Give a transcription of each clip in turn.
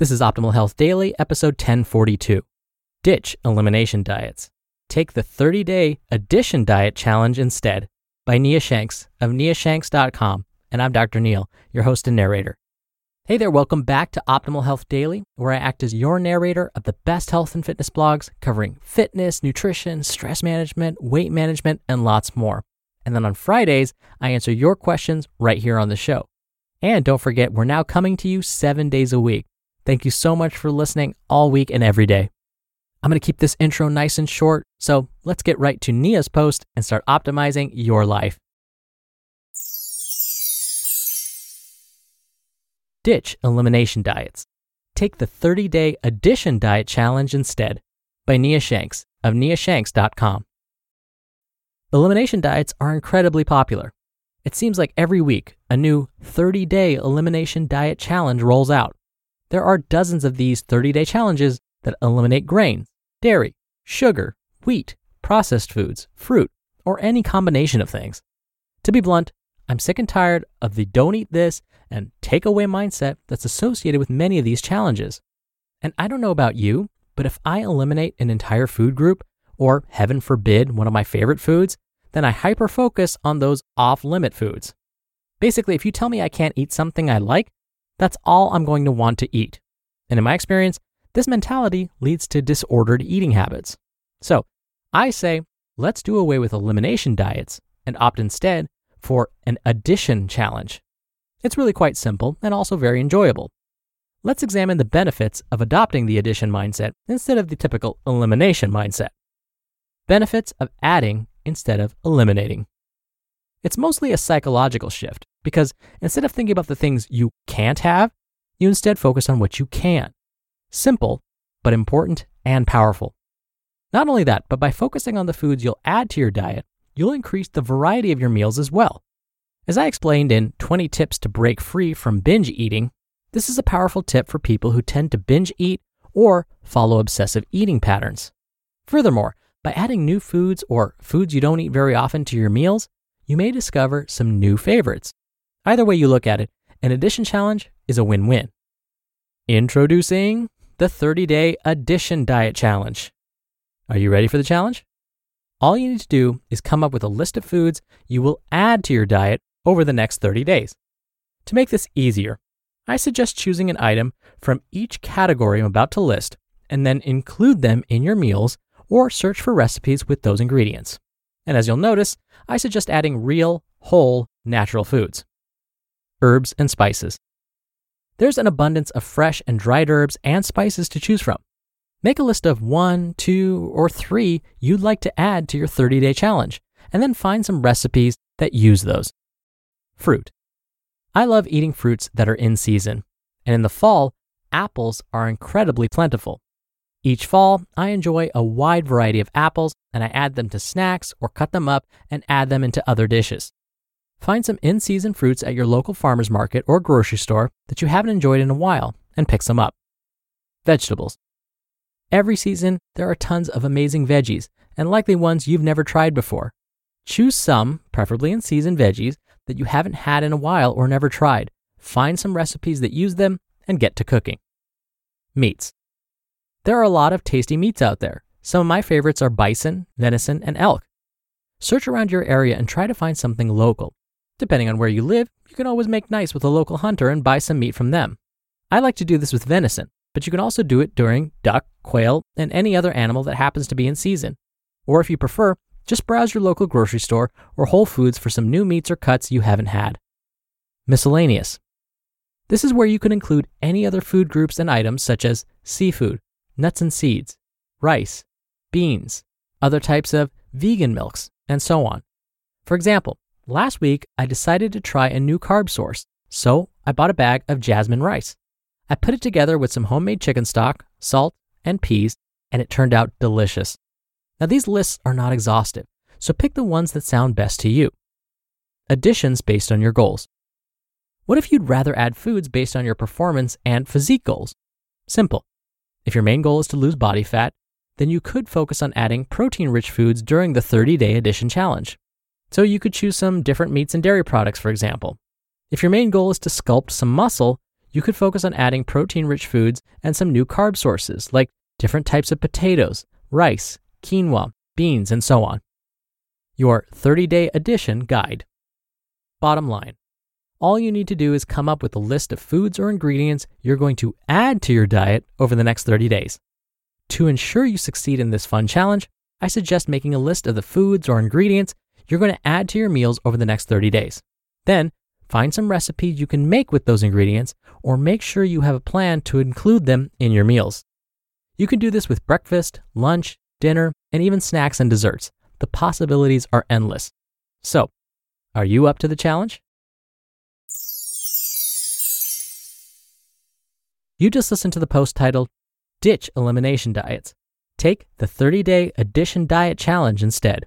This is Optimal Health Daily, episode 1042. Ditch elimination diets. Take the 30 day addition diet challenge instead by Nia Shanks of niashanks.com. And I'm Dr. Neal, your host and narrator. Hey there, welcome back to Optimal Health Daily, where I act as your narrator of the best health and fitness blogs covering fitness, nutrition, stress management, weight management, and lots more. And then on Fridays, I answer your questions right here on the show. And don't forget, we're now coming to you seven days a week. Thank you so much for listening all week and every day. I'm going to keep this intro nice and short, so let's get right to Nia's post and start optimizing your life. Ditch elimination diets. Take the 30 day addition diet challenge instead by Nia Shanks of niashanks.com. Elimination diets are incredibly popular. It seems like every week a new 30 day elimination diet challenge rolls out. There are dozens of these 30 day challenges that eliminate grains, dairy, sugar, wheat, processed foods, fruit, or any combination of things. To be blunt, I'm sick and tired of the don't eat this and take away mindset that's associated with many of these challenges. And I don't know about you, but if I eliminate an entire food group, or heaven forbid, one of my favorite foods, then I hyper focus on those off limit foods. Basically, if you tell me I can't eat something I like, that's all I'm going to want to eat. And in my experience, this mentality leads to disordered eating habits. So I say, let's do away with elimination diets and opt instead for an addition challenge. It's really quite simple and also very enjoyable. Let's examine the benefits of adopting the addition mindset instead of the typical elimination mindset. Benefits of adding instead of eliminating. It's mostly a psychological shift because instead of thinking about the things you can't have, you instead focus on what you can. Simple, but important and powerful. Not only that, but by focusing on the foods you'll add to your diet, you'll increase the variety of your meals as well. As I explained in 20 Tips to Break Free from Binge Eating, this is a powerful tip for people who tend to binge eat or follow obsessive eating patterns. Furthermore, by adding new foods or foods you don't eat very often to your meals, you may discover some new favorites. Either way you look at it, an addition challenge is a win win. Introducing the 30 day addition diet challenge. Are you ready for the challenge? All you need to do is come up with a list of foods you will add to your diet over the next 30 days. To make this easier, I suggest choosing an item from each category I'm about to list and then include them in your meals or search for recipes with those ingredients. And as you'll notice, I suggest adding real, whole, natural foods herbs, and spices. There's an abundance of fresh and dried herbs and spices to choose from. Make a list of one, two, or three you'd like to add to your 30 day challenge, and then find some recipes that use those. Fruit. I love eating fruits that are in season, and in the fall, apples are incredibly plentiful. Each fall, I enjoy a wide variety of apples and I add them to snacks or cut them up and add them into other dishes. Find some in season fruits at your local farmer's market or grocery store that you haven't enjoyed in a while and pick some up. Vegetables. Every season, there are tons of amazing veggies and likely ones you've never tried before. Choose some, preferably in season veggies, that you haven't had in a while or never tried. Find some recipes that use them and get to cooking. Meats. There are a lot of tasty meats out there. Some of my favorites are bison, venison, and elk. Search around your area and try to find something local. Depending on where you live, you can always make nice with a local hunter and buy some meat from them. I like to do this with venison, but you can also do it during duck, quail, and any other animal that happens to be in season. Or if you prefer, just browse your local grocery store or Whole Foods for some new meats or cuts you haven't had. Miscellaneous. This is where you can include any other food groups and items such as seafood, nuts and seeds, rice, beans, other types of vegan milks, and so on. For example, last week I decided to try a new carb source, so I bought a bag of jasmine rice. I put it together with some homemade chicken stock, salt, and peas, and it turned out delicious. Now, these lists are not exhaustive, so pick the ones that sound best to you. Additions based on your goals. What if you'd rather add foods based on your performance and physique goals? Simple. If your main goal is to lose body fat, then you could focus on adding protein rich foods during the 30 day addition challenge. So you could choose some different meats and dairy products, for example. If your main goal is to sculpt some muscle, you could focus on adding protein rich foods and some new carb sources like different types of potatoes, rice, quinoa, beans, and so on. Your 30 day addition guide. Bottom line all you need to do is come up with a list of foods or ingredients you're going to add to your diet over the next 30 days. To ensure you succeed in this fun challenge, I suggest making a list of the foods or ingredients you're going to add to your meals over the next 30 days. Then, find some recipes you can make with those ingredients or make sure you have a plan to include them in your meals. You can do this with breakfast, lunch, dinner, and even snacks and desserts. The possibilities are endless. So, are you up to the challenge? You just listened to the post titled Ditch Elimination Diets. Take the 30 day addition diet challenge instead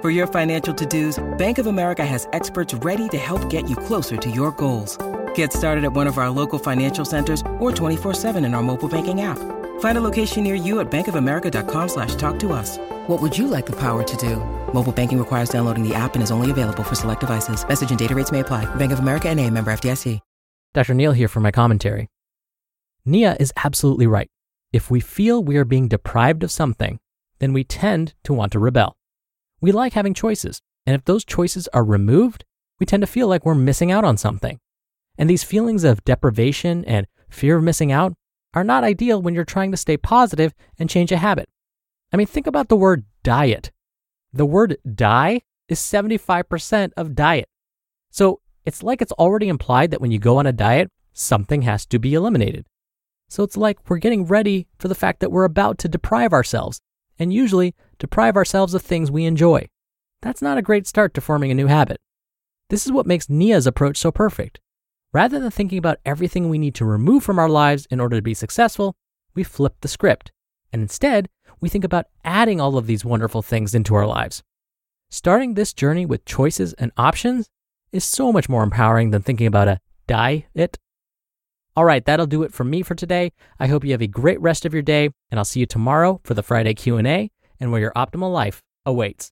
For your financial to-dos, Bank of America has experts ready to help get you closer to your goals. Get started at one of our local financial centers or 24-7 in our mobile banking app. Find a location near you at bankofamerica.com slash talk to us. What would you like the power to do? Mobile banking requires downloading the app and is only available for select devices. Message and data rates may apply. Bank of America and a member FDIC. Dr. Neal here for my commentary. Nia is absolutely right. If we feel we are being deprived of something, then we tend to want to rebel. We like having choices, and if those choices are removed, we tend to feel like we're missing out on something. And these feelings of deprivation and fear of missing out are not ideal when you're trying to stay positive and change a habit. I mean, think about the word diet. The word die is 75% of diet. So it's like it's already implied that when you go on a diet, something has to be eliminated. So it's like we're getting ready for the fact that we're about to deprive ourselves and usually deprive ourselves of things we enjoy. That's not a great start to forming a new habit. This is what makes Nia's approach so perfect. Rather than thinking about everything we need to remove from our lives in order to be successful, we flip the script and instead, we think about adding all of these wonderful things into our lives. Starting this journey with choices and options is so much more empowering than thinking about a diet. All right, that'll do it for me for today. I hope you have a great rest of your day, and I'll see you tomorrow for the Friday Q&A and where your optimal life awaits.